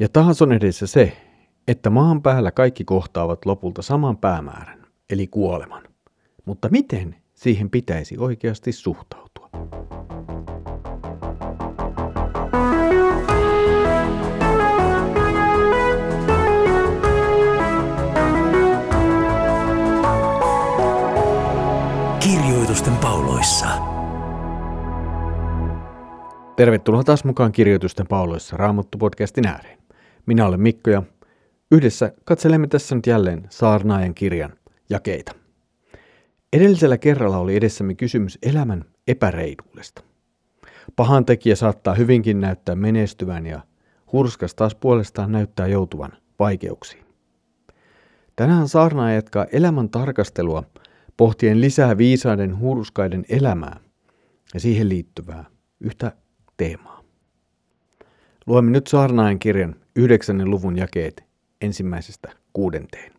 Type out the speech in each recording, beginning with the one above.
Ja taas on edessä se, että maan päällä kaikki kohtaavat lopulta saman päämäärän, eli kuoleman. Mutta miten siihen pitäisi oikeasti suhtautua? Kirjoitusten pauloissa. Tervetuloa taas mukaan Kirjoitusten pauloissa Raamattu-podcastin ääreen. Minä olen Mikko ja yhdessä katselemme tässä nyt jälleen Saarnaajan kirjan jakeita. Edellisellä kerralla oli edessämme kysymys elämän epäreiluudesta. Pahan tekijä saattaa hyvinkin näyttää menestyvän ja hurskas taas puolestaan näyttää joutuvan vaikeuksiin. Tänään saarnaaja jatkaa elämän tarkastelua pohtien lisää viisaiden hurskaiden elämää ja siihen liittyvää yhtä teemaa. Luemme nyt saarnaajan kirjan yhdeksännen luvun jakeet ensimmäisestä kuudenteen.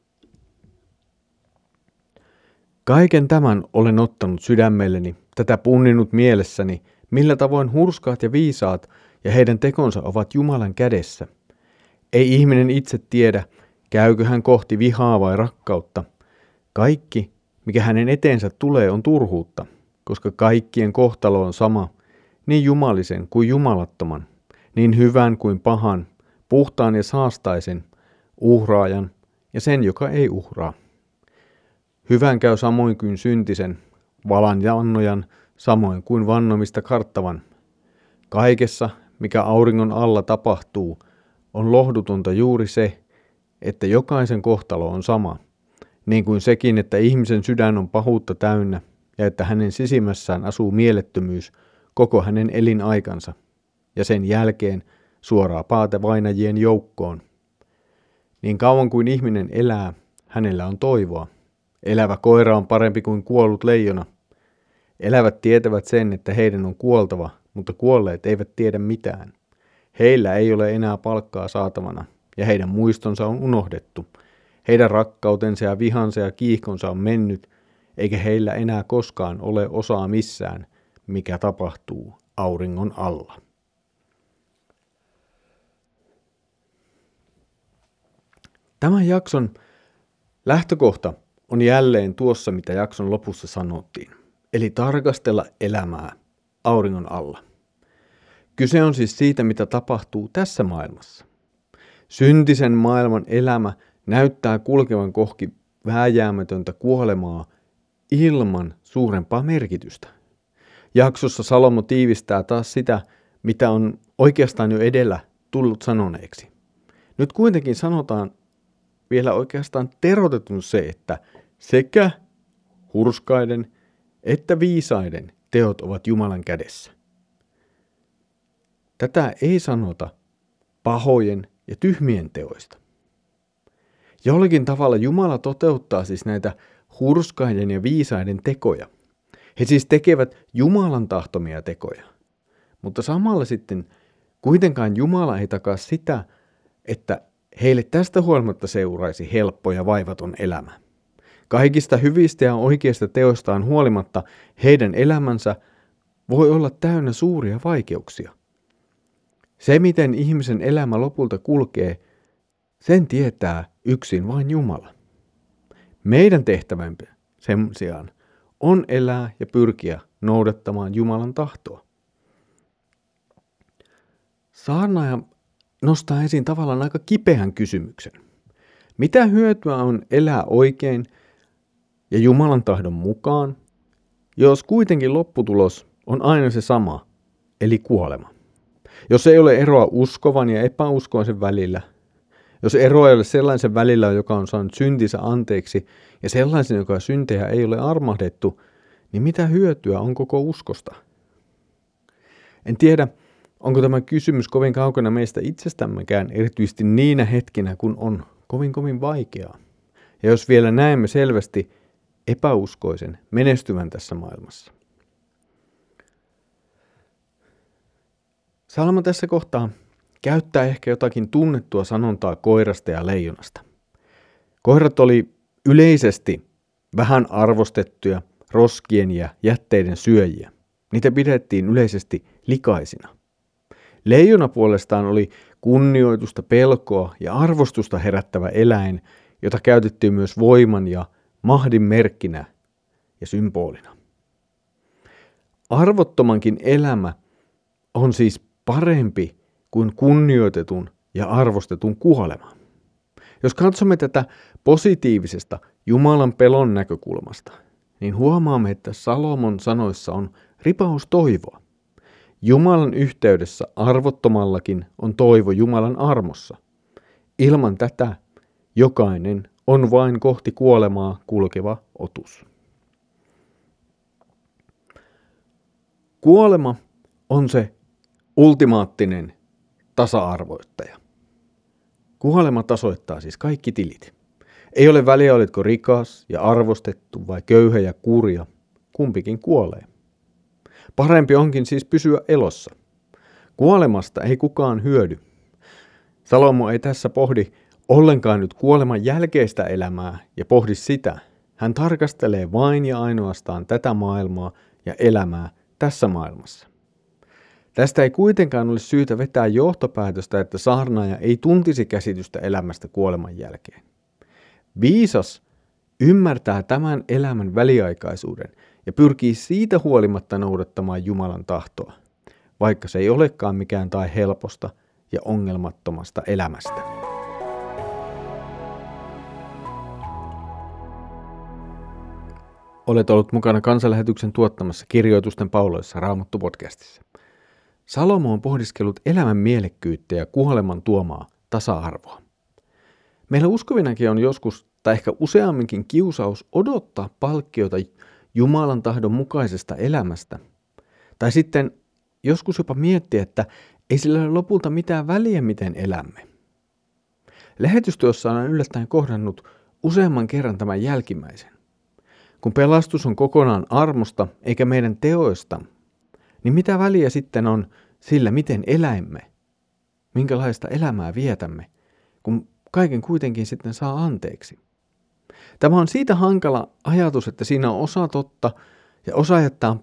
Kaiken tämän olen ottanut sydämelleni, tätä punninut mielessäni, millä tavoin hurskaat ja viisaat ja heidän tekonsa ovat Jumalan kädessä. Ei ihminen itse tiedä, käykö hän kohti vihaa vai rakkautta. Kaikki, mikä hänen eteensä tulee, on turhuutta, koska kaikkien kohtalo on sama, niin jumalisen kuin jumalattoman, niin hyvän kuin pahan, puhtaan ja saastaisen, uhraajan ja sen, joka ei uhraa. Hyvän käy samoin kuin syntisen, valan ja annojan, samoin kuin vannomista karttavan. Kaikessa, mikä auringon alla tapahtuu, on lohdutonta juuri se, että jokaisen kohtalo on sama, niin kuin sekin, että ihmisen sydän on pahuutta täynnä ja että hänen sisimmässään asuu mielettömyys koko hänen elinaikansa, ja sen jälkeen suoraa paatevainajien joukkoon. Niin kauan kuin ihminen elää, hänellä on toivoa. Elävä koira on parempi kuin kuollut leijona. Elävät tietävät sen, että heidän on kuoltava, mutta kuolleet eivät tiedä mitään. Heillä ei ole enää palkkaa saatavana, ja heidän muistonsa on unohdettu. Heidän rakkautensa ja vihansa ja kiihkonsa on mennyt, eikä heillä enää koskaan ole osaa missään, mikä tapahtuu auringon alla. Tämän jakson lähtökohta on jälleen tuossa, mitä jakson lopussa sanottiin, eli tarkastella elämää auringon alla. Kyse on siis siitä, mitä tapahtuu tässä maailmassa. Syntisen maailman elämä näyttää kulkevan kohki vääjäämätöntä kuolemaa ilman suurempaa merkitystä. Jaksossa Salomo tiivistää taas sitä, mitä on oikeastaan jo edellä tullut sanoneeksi. Nyt kuitenkin sanotaan vielä oikeastaan terotetun se, että sekä hurskaiden että viisaiden teot ovat Jumalan kädessä. Tätä ei sanota pahojen ja tyhmien teoista. Jollakin tavalla Jumala toteuttaa siis näitä hurskaiden ja viisaiden tekoja. He siis tekevät Jumalan tahtomia tekoja. Mutta samalla sitten kuitenkaan Jumala ei takaa sitä, että heille tästä huolimatta seuraisi helppo ja vaivaton elämä. Kaikista hyvistä ja oikeista teoistaan huolimatta heidän elämänsä voi olla täynnä suuria vaikeuksia. Se, miten ihmisen elämä lopulta kulkee, sen tietää yksin vain Jumala. Meidän tehtävämme sen sijaan on elää ja pyrkiä noudattamaan Jumalan tahtoa. Saarnaaja nostaa esiin tavallaan aika kipeän kysymyksen. Mitä hyötyä on elää oikein ja Jumalan tahdon mukaan, jos kuitenkin lopputulos on aina se sama, eli kuolema? Jos ei ole eroa uskovan ja epäuskoisen välillä, jos ero ei ole sellaisen välillä, joka on saanut syntinsä anteeksi, ja sellaisen, joka syntejä ei ole armahdettu, niin mitä hyötyä on koko uskosta? En tiedä, onko tämä kysymys kovin kaukana meistä itsestämmekään, erityisesti niinä hetkinä, kun on kovin kovin vaikeaa. Ja jos vielä näemme selvästi epäuskoisen menestyvän tässä maailmassa. Salma tässä kohtaa käyttää ehkä jotakin tunnettua sanontaa koirasta ja leijonasta. Koirat oli yleisesti vähän arvostettuja roskien ja jätteiden syöjiä. Niitä pidettiin yleisesti likaisina. Leijona puolestaan oli kunnioitusta, pelkoa ja arvostusta herättävä eläin, jota käytettiin myös voiman ja mahdin merkkinä ja symbolina. Arvottomankin elämä on siis parempi kuin kunnioitetun ja arvostetun kuolema. Jos katsomme tätä positiivisesta Jumalan pelon näkökulmasta, niin huomaamme, että Salomon sanoissa on ripaus toivoa. Jumalan yhteydessä arvottomallakin on toivo Jumalan armossa. Ilman tätä jokainen on vain kohti kuolemaa kulkeva otus. Kuolema on se ultimaattinen tasa-arvoittaja. Kuolema tasoittaa siis kaikki tilit. Ei ole väliä, olitko rikas ja arvostettu vai köyhä ja kurja. Kumpikin kuolee. Parempi onkin siis pysyä elossa. Kuolemasta ei kukaan hyödy. Salomo ei tässä pohdi ollenkaan nyt kuoleman jälkeistä elämää ja pohdi sitä. Hän tarkastelee vain ja ainoastaan tätä maailmaa ja elämää tässä maailmassa. Tästä ei kuitenkaan ole syytä vetää johtopäätöstä, että saarnaaja ei tuntisi käsitystä elämästä kuoleman jälkeen. Viisas ymmärtää tämän elämän väliaikaisuuden ja pyrkii siitä huolimatta noudattamaan Jumalan tahtoa, vaikka se ei olekaan mikään tai helposta ja ongelmattomasta elämästä. Olet ollut mukana kansanlähetyksen tuottamassa kirjoitusten pauloissa Raamattu podcastissa. Salomo on pohdiskellut elämän mielekkyyttä ja kuoleman tuomaa tasa-arvoa. Meillä uskovinakin on joskus, tai ehkä useamminkin kiusaus odottaa palkkiota Jumalan tahdon mukaisesta elämästä. Tai sitten joskus jopa miettiä, että ei sillä ole lopulta mitään väliä, miten elämme. Lähetystyössä olen yllättäen kohdannut useamman kerran tämän jälkimmäisen. Kun pelastus on kokonaan armosta eikä meidän teoista, niin mitä väliä sitten on sillä, miten eläimme? Minkälaista elämää vietämme, kun kaiken kuitenkin sitten saa anteeksi? Tämä on siitä hankala ajatus, että siinä on osa totta ja osa jättää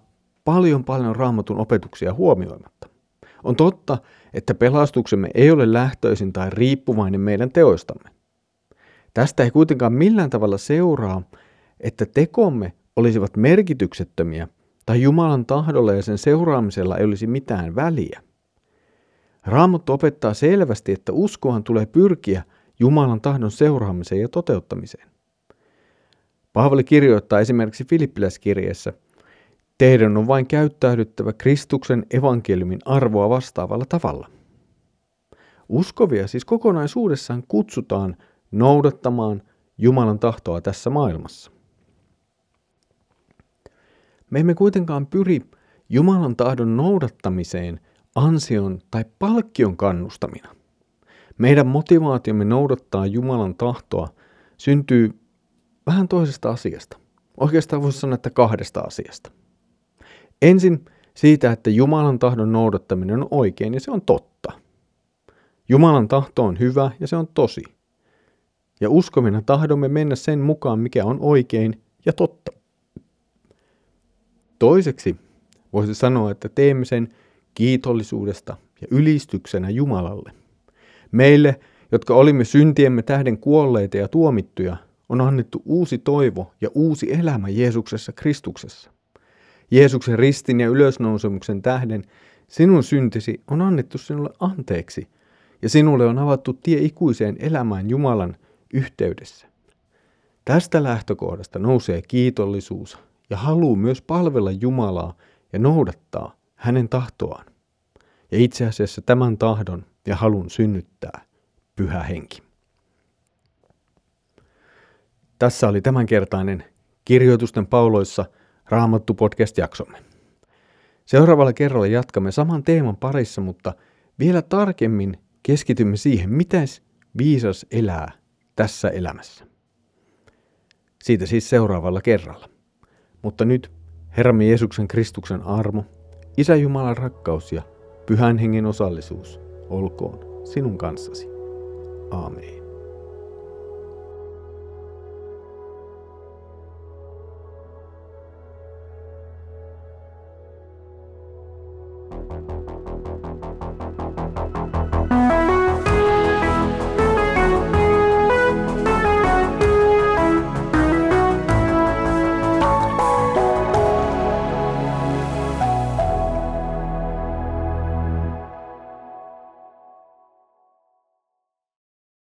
paljon paljon raamatun opetuksia huomioimatta. On totta, että pelastuksemme ei ole lähtöisin tai riippuvainen meidän teoistamme. Tästä ei kuitenkaan millään tavalla seuraa, että tekomme olisivat merkityksettömiä tai Jumalan tahdolla ja sen seuraamisella ei olisi mitään väliä. Raamattu opettaa selvästi, että uskohan tulee pyrkiä Jumalan tahdon seuraamiseen ja toteuttamiseen. Paavali kirjoittaa esimerkiksi Filippiläiskirjeessä, teidän on vain käyttäydyttävä Kristuksen evankeliumin arvoa vastaavalla tavalla. Uskovia siis kokonaisuudessaan kutsutaan noudattamaan Jumalan tahtoa tässä maailmassa. Me emme kuitenkaan pyri Jumalan tahdon noudattamiseen ansion tai palkkion kannustamina. Meidän motivaatiomme noudattaa Jumalan tahtoa syntyy vähän toisesta asiasta. Oikeastaan voisi sanoa, että kahdesta asiasta. Ensin siitä, että Jumalan tahdon noudattaminen on oikein ja se on totta. Jumalan tahto on hyvä ja se on tosi. Ja uskomina tahdomme mennä sen mukaan, mikä on oikein ja totta. Toiseksi voisi sanoa, että teemme sen kiitollisuudesta ja ylistyksenä Jumalalle. Meille, jotka olimme syntiemme tähden kuolleita ja tuomittuja, on annettu uusi toivo ja uusi elämä Jeesuksessa Kristuksessa. Jeesuksen ristin ja ylösnousemuksen tähden sinun syntisi on annettu sinulle anteeksi ja sinulle on avattu tie ikuiseen elämään Jumalan yhteydessä. Tästä lähtökohdasta nousee kiitollisuus ja haluu myös palvella Jumalaa ja noudattaa hänen tahtoaan. Ja itse asiassa tämän tahdon ja halun synnyttää pyhä henki. Tässä oli tämänkertainen Kirjoitusten pauloissa Raamattu podcast-jaksomme. Seuraavalla kerralla jatkamme saman teeman parissa, mutta vielä tarkemmin keskitymme siihen, miten viisas elää tässä elämässä. Siitä siis seuraavalla kerralla. Mutta nyt Herramme Jeesuksen Kristuksen armo, Isä Jumalan rakkaus ja Pyhän Hengen osallisuus olkoon sinun kanssasi. Aamen.